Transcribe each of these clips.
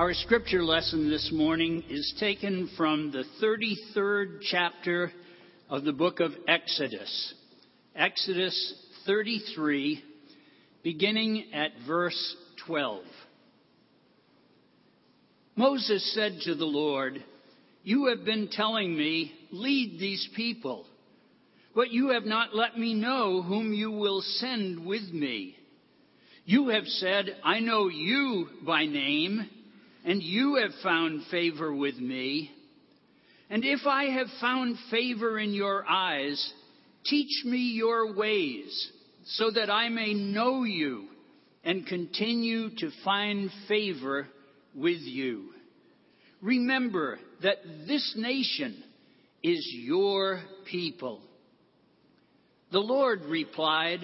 Our scripture lesson this morning is taken from the 33rd chapter of the book of Exodus. Exodus 33, beginning at verse 12. Moses said to the Lord, You have been telling me, lead these people, but you have not let me know whom you will send with me. You have said, I know you by name and you have found favor with me. And if I have found favor in your eyes, teach me your ways, so that I may know you and continue to find favor with you. Remember that this nation is your people. The Lord replied,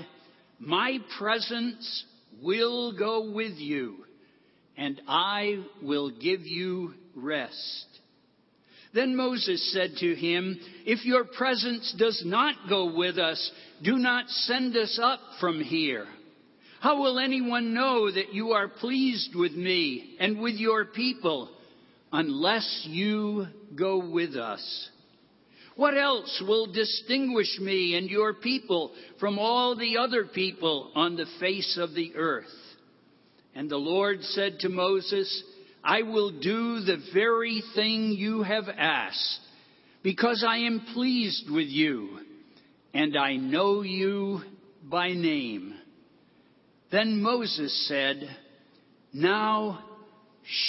My presence will go with you and I will give you rest. Then Moses said to him, If your presence does not go with us, do not send us up from here. How will anyone know that you are pleased with me and with your people unless you go with us? What else will distinguish me and your people from all the other people on the face of the earth? And the Lord said to Moses, I will do the very thing you have asked, because I am pleased with you, and I know you by name. Then Moses said, Now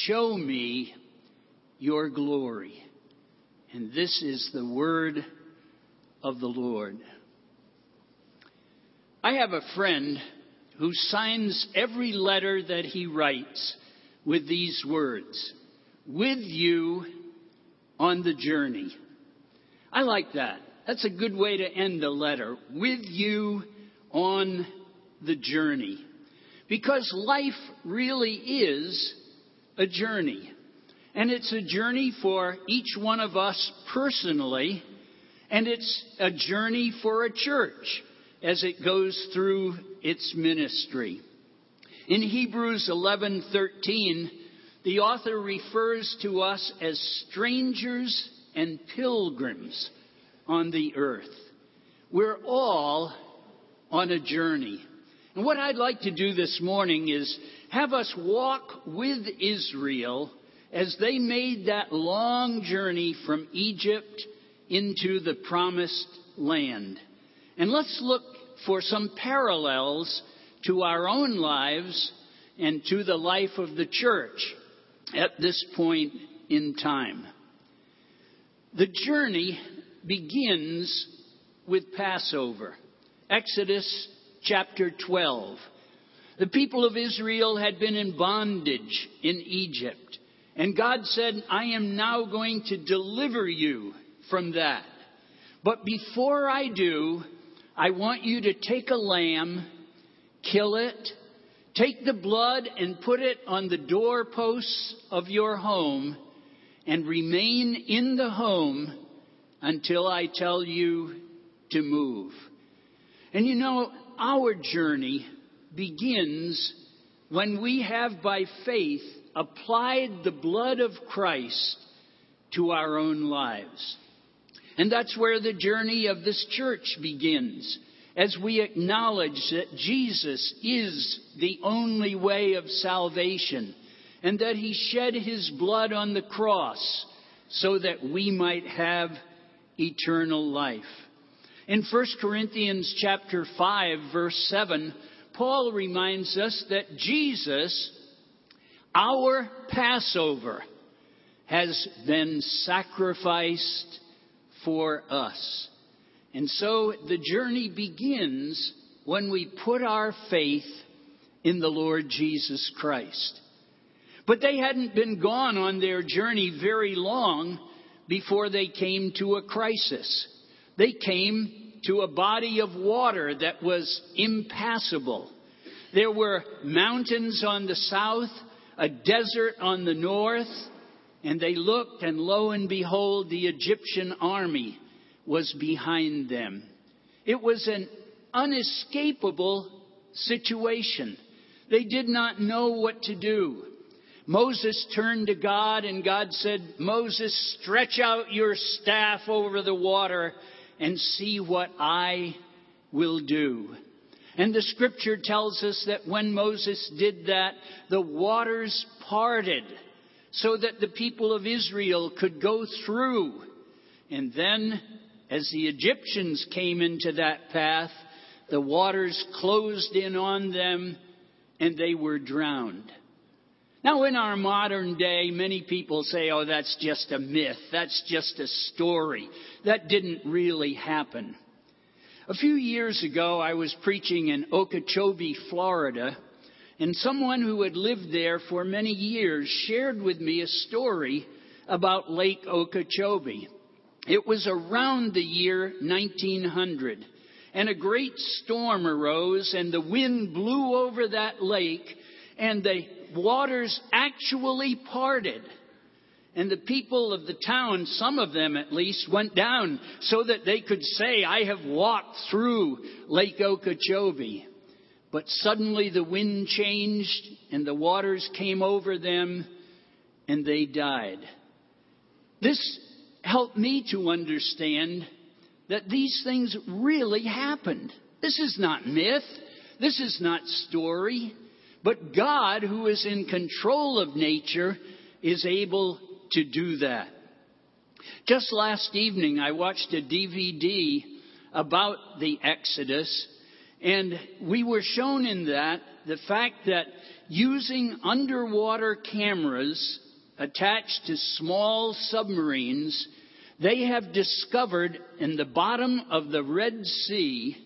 show me your glory. And this is the word of the Lord. I have a friend who signs every letter that he writes with these words With you on the journey. I like that. That's a good way to end a letter. With you on the journey. Because life really is a journey. And it's a journey for each one of us personally, and it's a journey for a church as it goes through its ministry. In Hebrews 11:13, the author refers to us as strangers and pilgrims on the earth. We're all on a journey. And what I'd like to do this morning is have us walk with Israel as they made that long journey from Egypt into the promised land. And let's look for some parallels to our own lives and to the life of the church at this point in time. The journey begins with Passover. Exodus chapter 12. The people of Israel had been in bondage in Egypt. And God said, I am now going to deliver you from that. But before I do, I want you to take a lamb, kill it, take the blood and put it on the doorposts of your home, and remain in the home until I tell you to move. And you know, our journey begins when we have by faith applied the blood of Christ to our own lives. And that's where the journey of this church begins. As we acknowledge that Jesus is the only way of salvation and that he shed his blood on the cross so that we might have eternal life. In 1 Corinthians chapter 5 verse 7, Paul reminds us that Jesus, our Passover, has been sacrificed for us. And so the journey begins when we put our faith in the Lord Jesus Christ. But they hadn't been gone on their journey very long before they came to a crisis. They came to a body of water that was impassable. There were mountains on the south, a desert on the north, and they looked, and lo and behold, the Egyptian army was behind them. It was an unescapable situation. They did not know what to do. Moses turned to God and God said, Moses, stretch out your staff over the water and see what I will do. And the scripture tells us that when Moses did that, the waters parted so that the people of Israel could go through. And then, as the Egyptians came into that path, the waters closed in on them and they were drowned. Now, in our modern day, many people say, oh, that's just a myth. That's just a story. That didn't really happen. A few years ago, I was preaching in Okeechobee, Florida, and someone who had lived there for many years shared with me a story about Lake Okeechobee. It was around the year 1900, and a great storm arose, and the wind blew over that lake, and the waters actually parted. And the people of the town, some of them at least, went down so that they could say, I have walked through Lake Okeechobee. But suddenly the wind changed and the waters came over them and they died. This helped me to understand that these things really happened. This is not myth. This is not story. But God, who is in control of nature, is able to do that. Just last evening, I watched a DVD about the Exodus and we were shown in that the fact that using underwater cameras attached to small submarines, they have discovered in the bottom of the Red Sea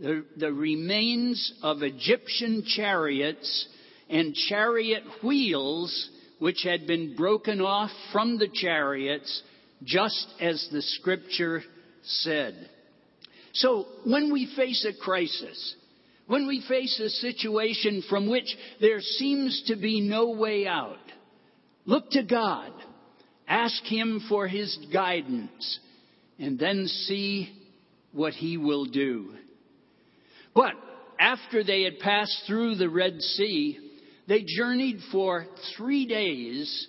the, the remains of Egyptian chariots and chariot wheels which had been broken off from the chariots, just as the scripture said. So when we face a crisis, when we face a situation from which there seems to be no way out, look to God, ask Him for His guidance, and then see what He will do. But after they had passed through the Red Sea, they journeyed for three days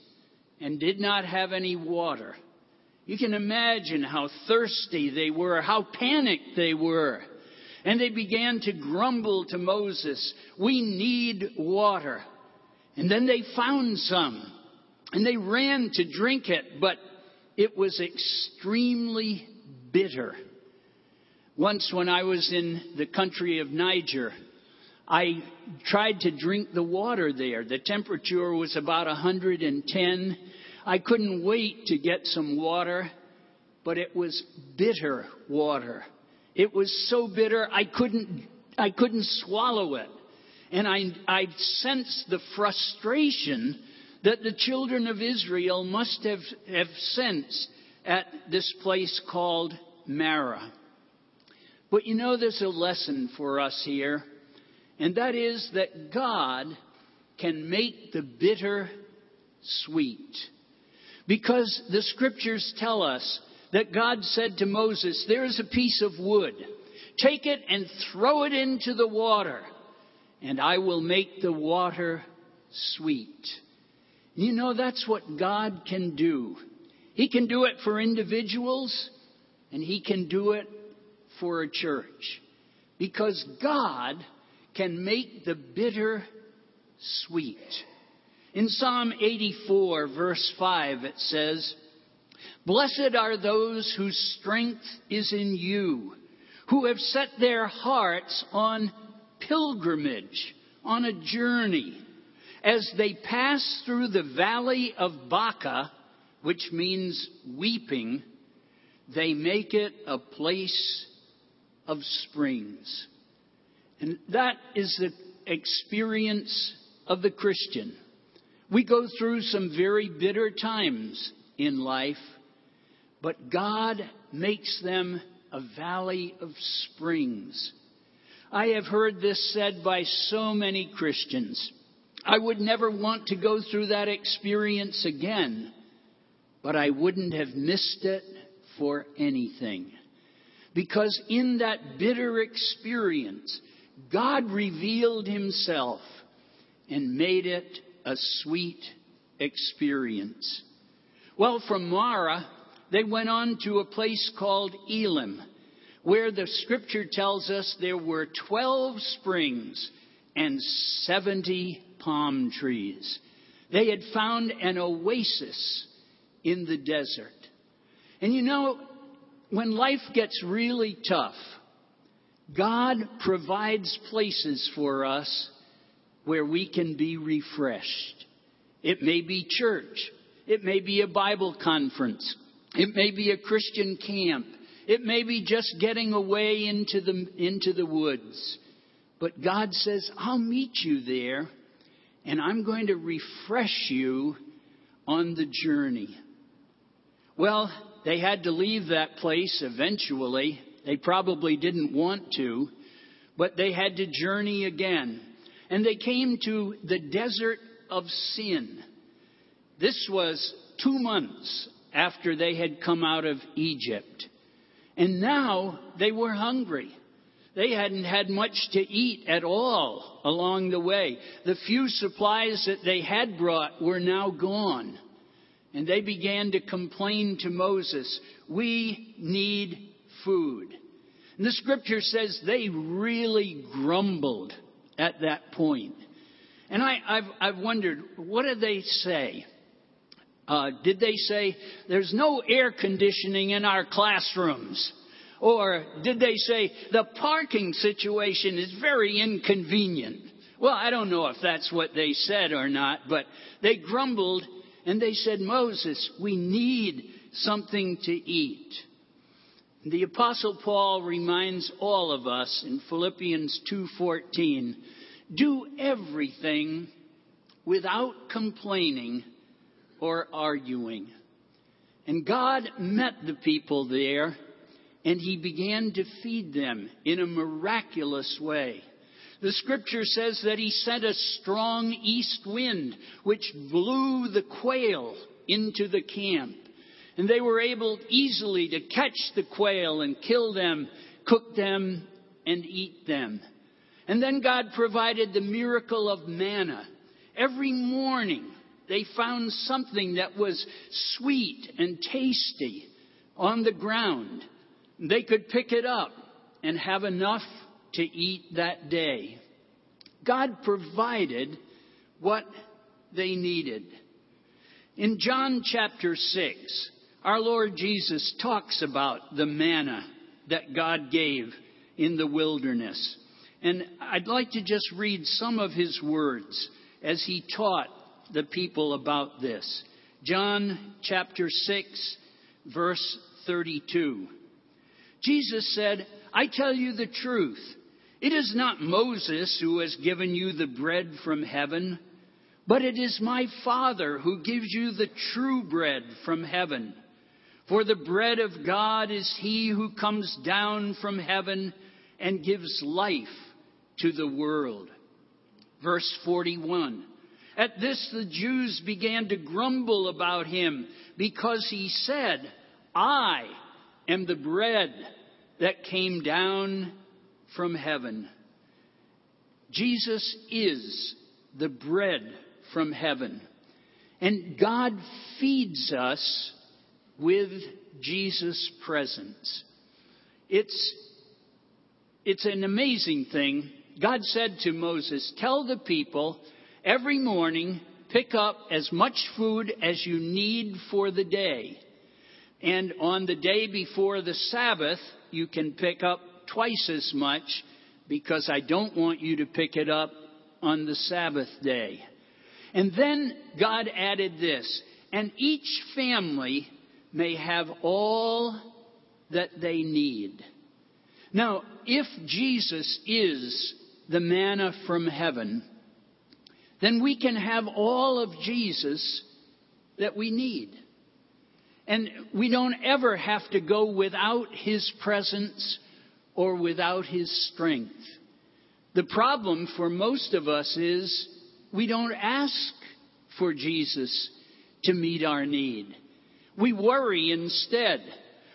and did not have any water. You can imagine how thirsty they were, how panicked they were. And they began to grumble to Moses, We need water. And then they found some. And they ran to drink it, but it was extremely bitter. Once, when I was in the country of Niger, I tried to drink the water there. The temperature was about 110 I couldn't wait to get some water, but it was bitter water. It was so bitter I couldn't, I couldn't swallow it. And I, I sensed the frustration that the children of Israel must have, have sensed at this place called Marah. But you know, there's a lesson for us here, and that is that God can make the bitter sweet. Because the scriptures tell us that God said to Moses, There is a piece of wood. Take it and throw it into the water, and I will make the water sweet. You know, that's what God can do. He can do it for individuals, and He can do it for a church. Because God can make the bitter sweet. In Psalm 84, verse 5, it says, Blessed are those whose strength is in you, who have set their hearts on pilgrimage, on a journey. As they pass through the valley of Baca, which means weeping, they make it a place of springs. And that is the experience of the Christian. We go through some very bitter times in life, but God makes them a valley of springs. I have heard this said by so many Christians. I would never want to go through that experience again, but I wouldn't have missed it for anything. Because in that bitter experience, God revealed Himself and made it a sweet experience. Well, from Marah, they went on to a place called Elim, where the scripture tells us there were 12 springs and 70 palm trees. They had found an oasis in the desert. And you know, when life gets really tough, God provides places for us where we can be refreshed. It may be church. It may be a Bible conference. It may be a Christian camp. It may be just getting away into the, into the woods. But God says, I'll meet you there and I'm going to refresh you on the journey. Well, they had to leave that place eventually. They probably didn't want to, but they had to journey again. And they came to the desert of sin. This was two months after they had come out of Egypt. And now they were hungry. They hadn't had much to eat at all along the way. The few supplies that they had brought were now gone. And they began to complain to Moses, We need food. And the scripture says they really grumbled at that point. And I, have I've wondered, what did they say? Uh, did they say, there's no air conditioning in our classrooms? Or did they say, the parking situation is very inconvenient? Well, I don't know if that's what they said or not, but they grumbled and they said, Moses, we need something to eat. The apostle Paul reminds all of us in Philippians 2:14, do everything without complaining or arguing. And God met the people there and he began to feed them in a miraculous way. The scripture says that he sent a strong east wind which blew the quail into the camp. And they were able easily to catch the quail and kill them, cook them, and eat them. And then God provided the miracle of manna. Every morning they found something that was sweet and tasty on the ground. They could pick it up and have enough to eat that day. God provided what they needed. In John chapter 6, our Lord Jesus talks about the manna that God gave in the wilderness. And I'd like to just read some of his words as he taught the people about this. John chapter 6, verse 32. Jesus said, I tell you the truth. It is not Moses who has given you the bread from heaven, but it is my Father who gives you the true bread from heaven. For the bread of God is he who comes down from heaven and gives life to the world. Verse 41. At this the Jews began to grumble about him because he said, I am the bread that came down from heaven. Jesus is the bread from heaven. And God feeds us with Jesus' presence. It's, it's an amazing thing. God said to Moses, Tell the people every morning, pick up as much food as you need for the day. And on the day before the Sabbath, you can pick up twice as much because I don't want you to pick it up on the Sabbath day. And then God added this, and each family may have all that they need. Now, if Jesus is the manna from heaven, then we can have all of Jesus that we need. And we don't ever have to go without His presence or without His strength. The problem for most of us is we don't ask for Jesus to meet our need. We worry instead.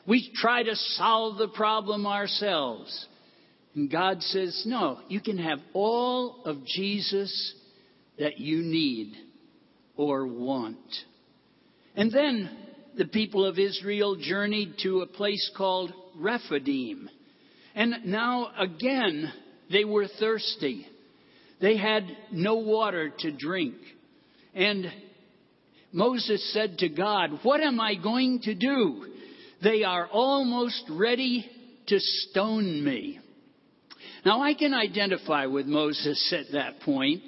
We try to solve the problem ourselves. And God says, no, you can have all of Jesus that you need or want. And then the people of Israel journeyed to a place called Rephidim. And now again, they were thirsty. They had no water to drink. And Moses said to God, What am I going to do? They are almost ready to stone me. Now I can identify with Moses at that point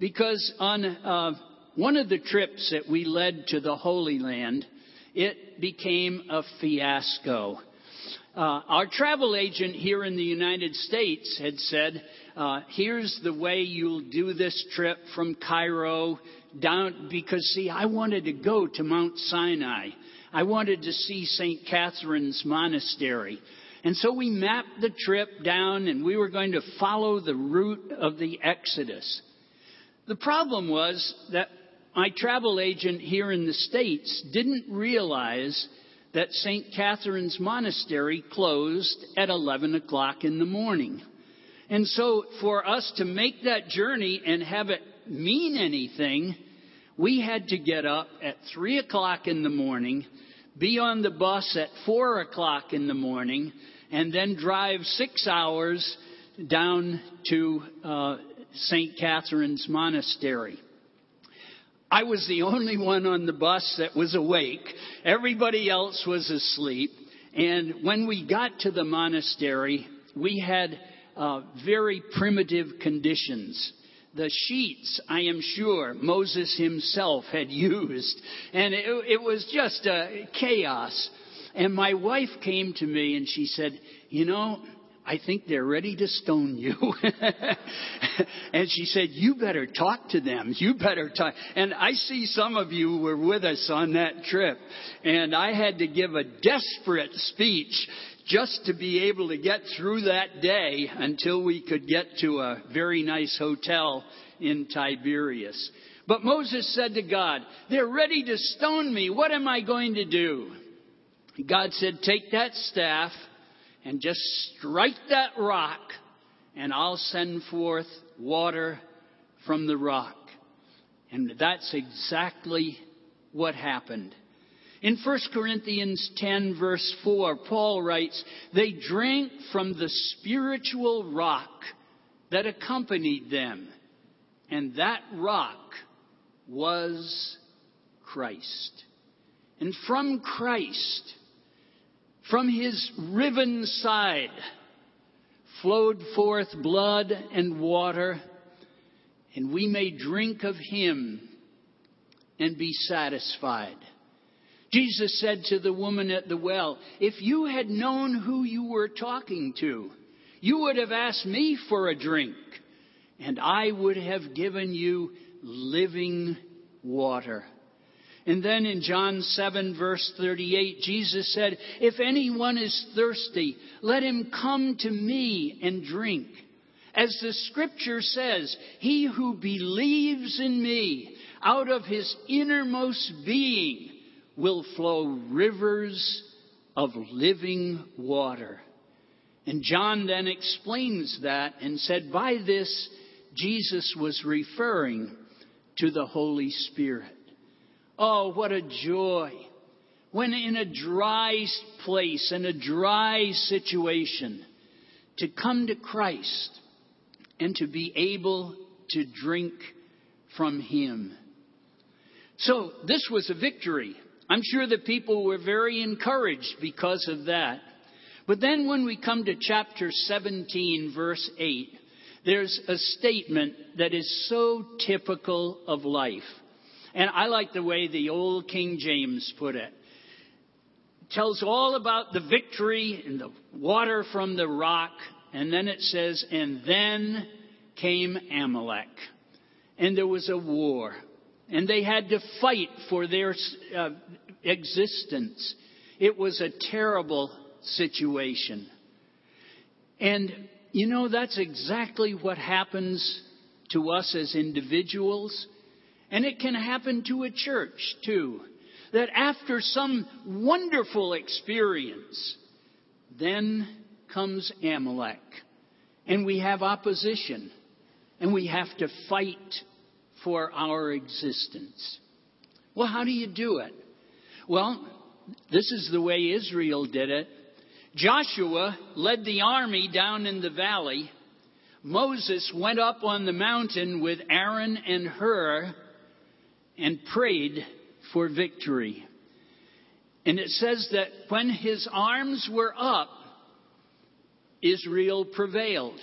because on uh, one of the trips that we led to the Holy Land, it became a fiasco. Uh, our travel agent here in the United States had said, uh, here's the way you'll do this trip from Cairo down, because see, I wanted to go to Mount Sinai. I wanted to see St. Catherine's Monastery. And so we mapped the trip down and we were going to follow the route of the Exodus. The problem was that my travel agent here in the States didn't realize that St. Catherine's Monastery closed at 11 o'clock in the morning. And so for us to make that journey and have it mean anything, we had to get up at 3 o'clock in the morning, be on the bus at 4 o'clock in the morning, and then drive six hours down to uh, St. Catherine's Monastery. I was the only one on the bus that was awake. Everybody else was asleep. And when we got to the monastery, we had uh, very primitive conditions. The sheets, I am sure, Moses himself had used. And it, it was just a chaos. And my wife came to me and she said, You know, I think they're ready to stone you. and she said, You better talk to them. You better talk. And I see some of you were with us on that trip. And I had to give a desperate speech just to be able to get through that day until we could get to a very nice hotel in Tiberias. But Moses said to God, They're ready to stone me. What am I going to do? God said, Take that staff and just strike that rock, and I'll send forth water from the rock. And that's exactly what happened. In 1 Corinthians 10, verse 4, Paul writes, They drank from the spiritual rock that accompanied them, and that rock was Christ. And from Christ, from his riven side flowed forth blood and water, and we may drink of him and be satisfied. Jesus said to the woman at the well, If you had known who you were talking to, you would have asked me for a drink, and I would have given you living water. And then in John 7 verse 38, Jesus said, If anyone is thirsty, let him come to me and drink. As the scripture says, he who believes in me, out of his innermost being will flow rivers of living water. And John then explains that and said, by this, Jesus was referring to the Holy Spirit. Oh, what a joy. When in a dry place, in a dry situation, to come to Christ and to be able to drink from Him. So, this was a victory. I'm sure the people were very encouraged because of that. But then when we come to chapter 17, verse 8, there's a statement that is so typical of life. And I like the way the old King James put it. it tells all about the victory and the water from the rock. And then it says, and then came Amalek. And there was a war. And they had to fight for their uh, existence. It was a terrible situation. And, you know, that's exactly what happens to us as individuals and it can happen to a church too. That after some wonderful experience, then comes Amalek. And we have opposition. And we have to fight for our existence. Well, how do you do it? Well, this is the way Israel did it. Joshua led the army down in the valley. Moses went up on the mountain with Aaron and Hur and prayed for victory. And it says that when his arms were up, Israel prevailed.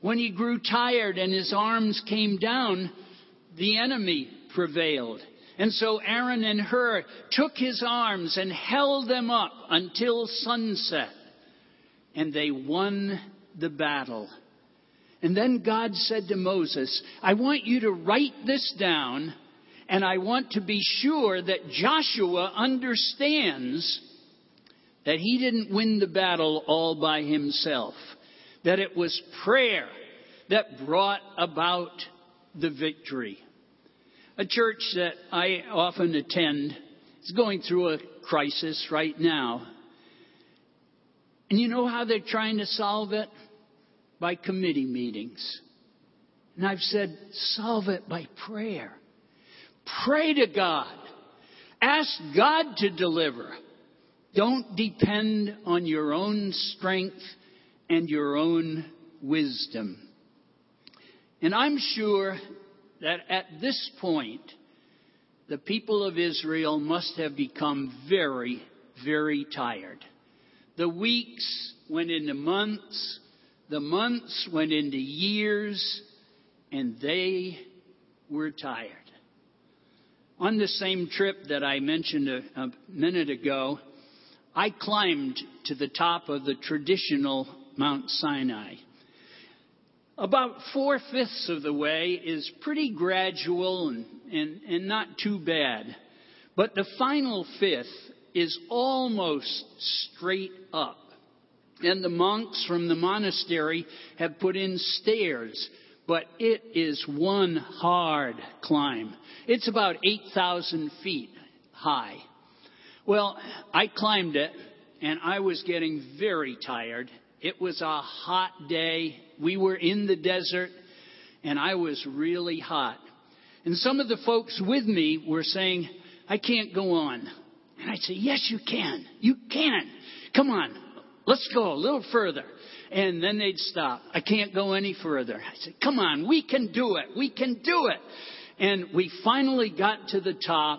When he grew tired and his arms came down, the enemy prevailed. And so Aaron and Hur took his arms and held them up until sunset. And they won the battle. And then God said to Moses, I want you to write this down, and I want to be sure that Joshua understands that he didn't win the battle all by himself, that it was prayer that brought about the victory. A church that I often attend is going through a crisis right now. And you know how they're trying to solve it? By committee meetings. And I've said, solve it by prayer. Pray to God. Ask God to deliver. Don't depend on your own strength and your own wisdom. And I'm sure that at this point, the people of Israel must have become very, very tired. The weeks went into months, the months went into years, and they were tired. On the same trip that I mentioned a, a minute ago, I climbed to the top of the traditional Mount Sinai. About four fifths of the way is pretty gradual and, and, and not too bad. But the final fifth is almost straight up. And the monks from the monastery have put in stairs, but it is one hard climb. It's about 8,000 feet high. Well, I climbed it and I was getting very tired. It was a hot day. We were in the desert and I was really hot. And some of the folks with me were saying, I can't go on. And I'd say, yes, you can. You can. Come on. Let's go a little further. And then they'd stop. I can't go any further. I said, come on. We can do it. We can do it. And we finally got to the top.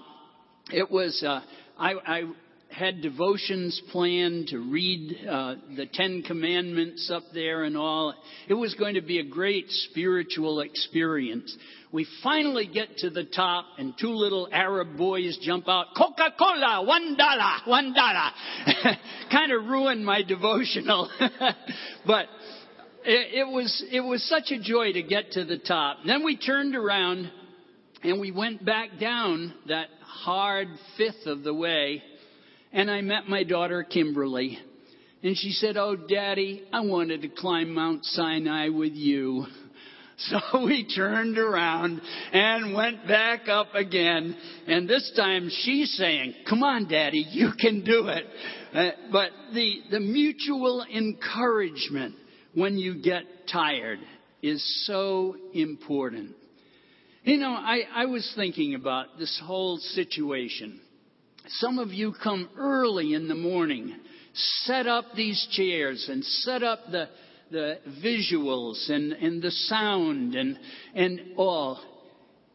It was, uh, I, I had devotions planned to read uh, the Ten Commandments up there and all. It was going to be a great spiritual experience. We finally get to the top, and two little Arab boys jump out. Coca Cola, one dollar, one dollar. kind of ruined my devotional, but it, it was it was such a joy to get to the top. Then we turned around and we went back down that hard fifth of the way, and I met my daughter Kimberly. And she said, Oh, Daddy, I wanted to climb Mount Sinai with you. So we turned around and went back up again. And this time she's saying, Come on, Daddy, you can do it. Uh, but the, the mutual encouragement when you get tired is so important. You know, I, I was thinking about this whole situation. Some of you come early in the morning, set up these chairs and set up the, the visuals and, and the sound and, and all.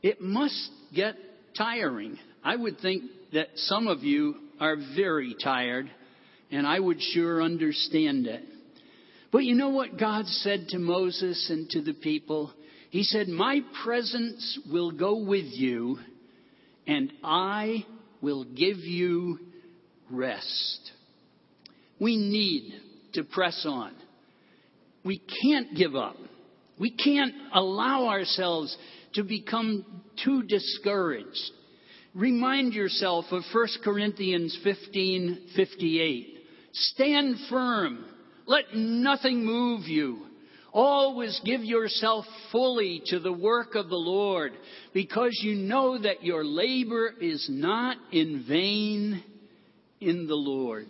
It must get tiring. I would think that some of you are very tired, and I would sure understand it. But you know what God said to Moses and to the people? He said, My presence will go with you, and I will give you rest. We need to press on. We can't give up. We can't allow ourselves to become too discouraged. Remind yourself of 1 Corinthians 15:58. Stand firm. Let nothing move you. Always give yourself fully to the work of the Lord because you know that your labor is not in vain in the Lord.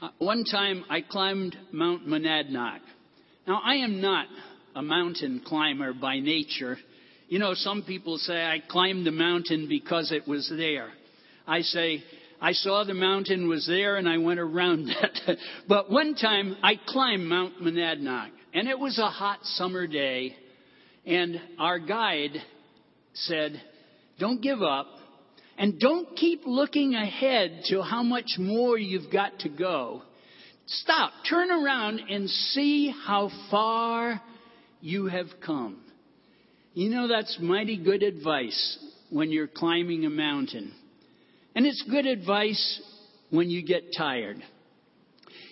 Uh, one time I climbed Mount Monadnock. Now I am not a mountain climber by nature. You know, some people say I climbed the mountain because it was there. I say, I saw the mountain was there and I went around it. but one time I climbed Mount Monadnock and it was a hot summer day and our guide said, don't give up and don't keep looking ahead to how much more you've got to go. Stop, turn around and see how far you have come. You know, that's mighty good advice when you're climbing a mountain. And it's good advice when you get tired.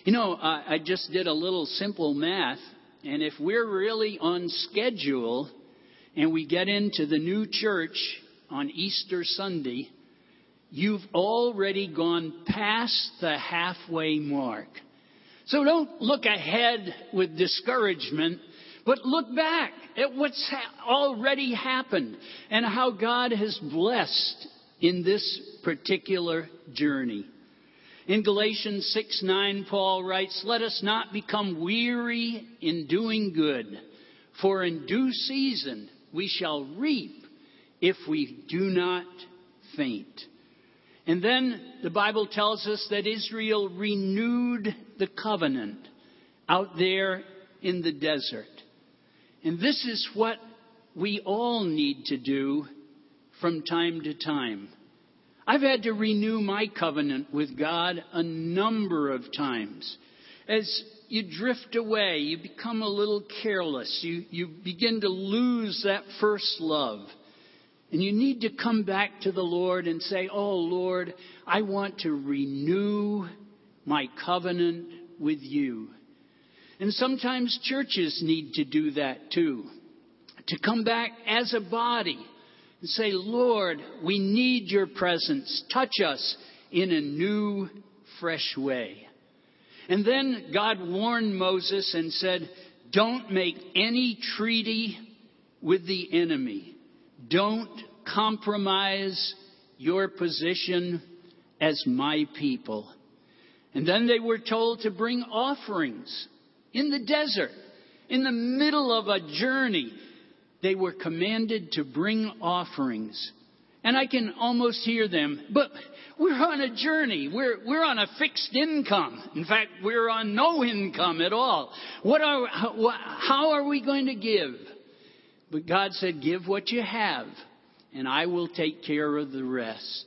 You know, I just did a little simple math, and if we're really on schedule and we get into the new church on Easter Sunday, you've already gone past the halfway mark. So don't look ahead with discouragement, but look back at what's ha- already happened and how God has blessed in this particular journey. In Galatians 6 9, Paul writes, Let us not become weary in doing good, for in due season we shall reap if we do not faint. And then the Bible tells us that Israel renewed the covenant out there in the desert. And this is what we all need to do from time to time. I've had to renew my covenant with God a number of times. As you drift away, you become a little careless, you, you begin to lose that first love. And you need to come back to the Lord and say, Oh Lord, I want to renew my covenant with you. And sometimes churches need to do that too. To come back as a body and say, Lord, we need your presence. Touch us in a new, fresh way. And then God warned Moses and said, Don't make any treaty with the enemy. Don't compromise your position as my people. And then they were told to bring offerings in the desert, in the middle of a journey. They were commanded to bring offerings. And I can almost hear them, but we're on a journey. We're, we're on a fixed income. In fact, we're on no income at all. What are, how are we going to give? But God said, Give what you have, and I will take care of the rest.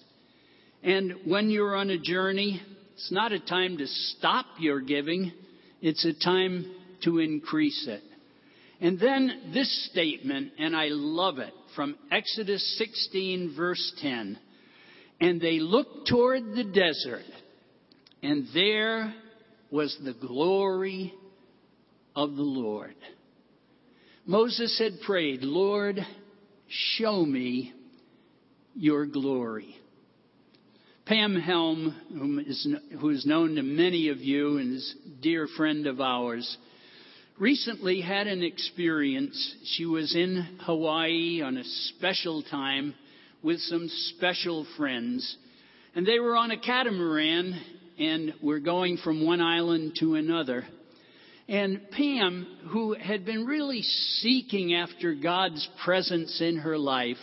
And when you're on a journey, it's not a time to stop your giving, it's a time to increase it. And then this statement, and I love it, from Exodus 16, verse 10. And they looked toward the desert, and there was the glory of the Lord. Moses had prayed, Lord, show me your glory. Pam Helm, who is known to many of you and is a dear friend of ours, recently had an experience. She was in Hawaii on a special time with some special friends, and they were on a catamaran and were going from one island to another. And Pam, who had been really seeking after God's presence in her life,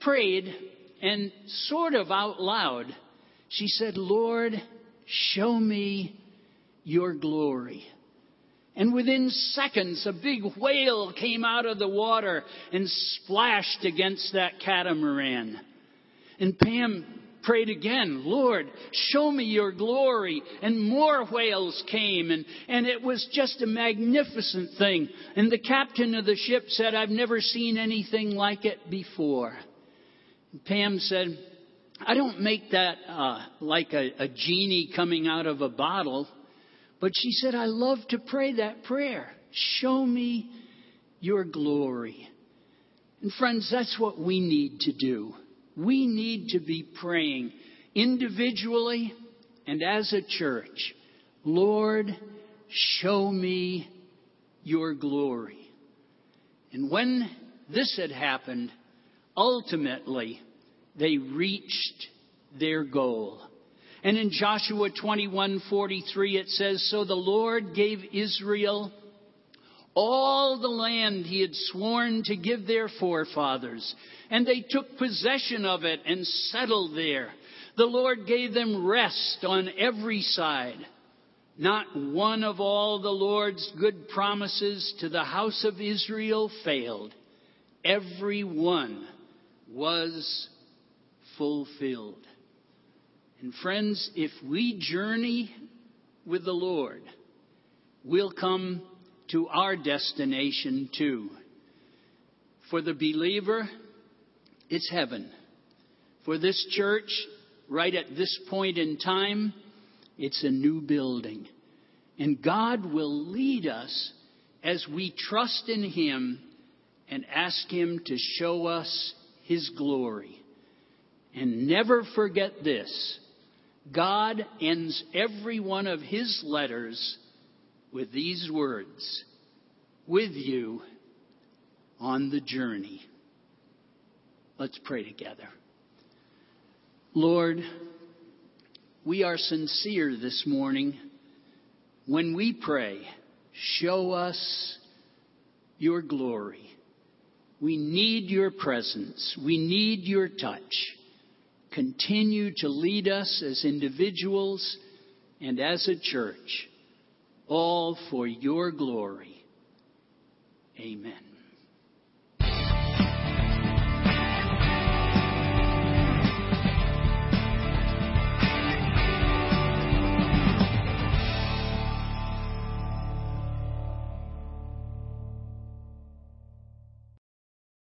prayed and sort of out loud, she said, Lord, show me your glory. And within seconds, a big whale came out of the water and splashed against that catamaran. And Pam prayed again, Lord, show me your glory. And more whales came, and, and it was just a magnificent thing. And the captain of the ship said, I've never seen anything like it before. And Pam said, I don't make that uh, like a, a genie coming out of a bottle, but she said, I love to pray that prayer. Show me your glory. And friends, that's what we need to do we need to be praying individually and as a church Lord, show me your glory. And when this had happened, ultimately they reached their goal. And in Joshua 21:43 it says so the Lord gave Israel all the land he had sworn to give their forefathers, and they took possession of it and settled there. The Lord gave them rest on every side. Not one of all the Lord's good promises to the house of Israel failed. Every one was fulfilled. And friends, if we journey with the Lord, we'll come to our destination too. For the believer, it's heaven. For this church, right at this point in time, it's a new building. And God will lead us as we trust in Him and ask Him to show us His glory. And never forget this God ends every one of His letters with these words with you on the journey. Let's pray together. Lord, we are sincere this morning when we pray, show us your glory. We need your presence. We need your touch. Continue to lead us as individuals and as a church, all for your glory. Amen.